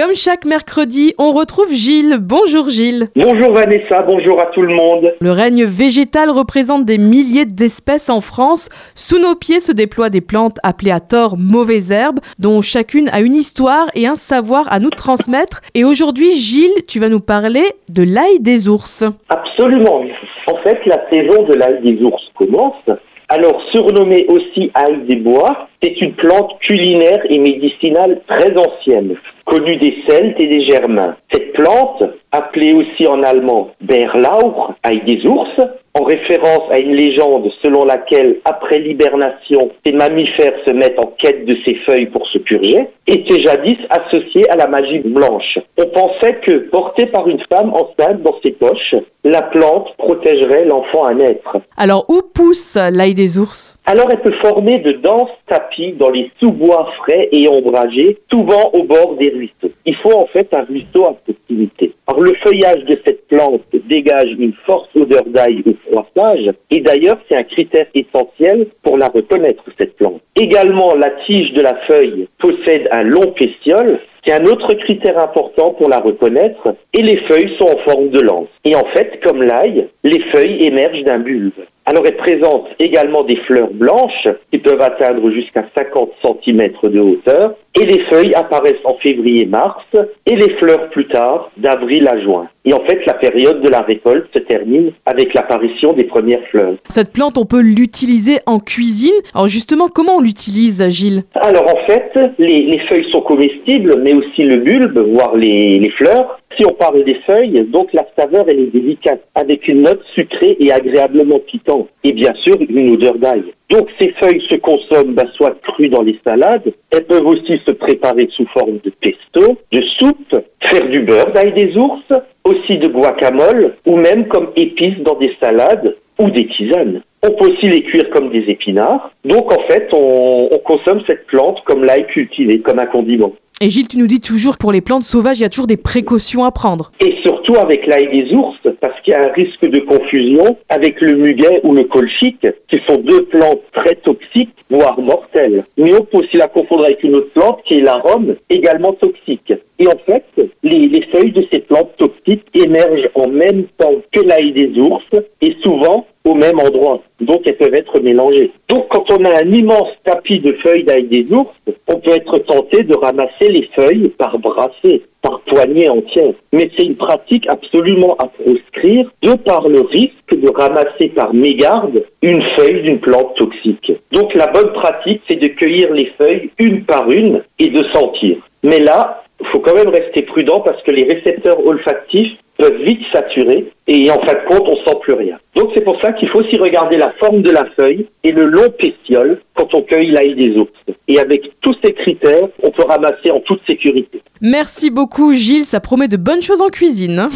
Comme chaque mercredi, on retrouve Gilles. Bonjour Gilles. Bonjour Vanessa, bonjour à tout le monde. Le règne végétal représente des milliers d'espèces en France. Sous nos pieds se déploient des plantes appelées à tort mauvaises herbes, dont chacune a une histoire et un savoir à nous transmettre. Et aujourd'hui, Gilles, tu vas nous parler de l'ail des ours. Absolument. En fait, la saison de l'ail des ours commence. Alors, surnommée aussi ail des bois, c'est une plante culinaire et médicinale très ancienne, connue des Celtes et des Germains. Cette plante, appelée aussi en allemand Bärlauch, ail des ours, en référence à une légende selon laquelle, après l'hibernation, ces mammifères se mettent en quête de ces feuilles pour se purger, était jadis associée à la magie blanche. On pensait que, portée par une femme enceinte dans ses poches, la plante protégerait l'enfant à naître. Alors, où pousse l'ail des ours? Alors, elle peut former de denses tapis dans les sous-bois frais et ombragés, souvent au bord des ruisseaux. Il faut en fait un ruisseau à proximité. Alors, le feuillage de cette plante dégage une forte odeur d'ail au froissage, et d'ailleurs, c'est un critère essentiel pour la reconnaître, cette plante. Également, la tige de la feuille possède un long pétiole, c'est un autre critère important pour la reconnaître, et les feuilles sont en forme de lance. Et en fait, comme l'ail, les feuilles émergent d'un bulbe. Alors elle présente également des fleurs blanches qui peuvent atteindre jusqu'à 50 cm de hauteur et les feuilles apparaissent en février-mars et les fleurs plus tard d'avril à juin. Et en fait, la période de la récolte se termine avec l'apparition des premières fleurs. Cette plante, on peut l'utiliser en cuisine. Alors justement, comment on l'utilise, Gilles? Alors en fait, les, les, feuilles sont comestibles, mais aussi le bulbe, voire les, fleurs. Si on parle des feuilles, donc la saveur elle est délicate, avec une note sucrée et agréablement piquante, et bien sûr une odeur d'ail. Donc ces feuilles se consomment bah, soit crues dans les salades, elles peuvent aussi se préparer sous forme de pesto, de soupe, faire du beurre d'ail des ours, aussi de guacamole, ou même comme épices dans des salades ou des tisanes. On peut aussi les cuire comme des épinards. Donc en fait, on consomme cette plante comme l'ail cultivé, comme un condiment. Et Gilles, tu nous dis toujours pour les plantes sauvages, il y a toujours des précautions à prendre. Et surtout avec l'ail des ours, parce qu'il y a un risque de confusion avec le muguet ou le colchique, qui sont deux plantes très toxiques, voire mortelles. Mais on peut aussi la confondre avec une autre plante qui est l'arôme, également toxique. Et en fait, les, feuilles de ces plantes toxiques émergent en même temps que l'ail des ours et souvent au même endroit. Donc elles peuvent être mélangées. Donc quand on a un immense tapis de feuilles d'ail des ours, on peut être tenté de ramasser les feuilles par brassée, par poignée entière. Mais c'est une pratique absolument à proscrire de par le risque de ramasser par mégarde une feuille d'une plante toxique. Donc la bonne pratique, c'est de cueillir les feuilles une par une et de sentir. Mais là, faut quand même rester prudent parce que les récepteurs olfactifs peuvent vite saturer et en fin de compte, on sent plus rien. Donc c'est pour ça qu'il faut aussi regarder la forme de la feuille et le long pétiole quand on cueille l'ail des ours. Et avec tous ces critères, on peut ramasser en toute sécurité. Merci beaucoup Gilles, ça promet de bonnes choses en cuisine.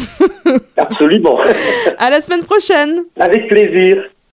Absolument. à la semaine prochaine. Avec plaisir.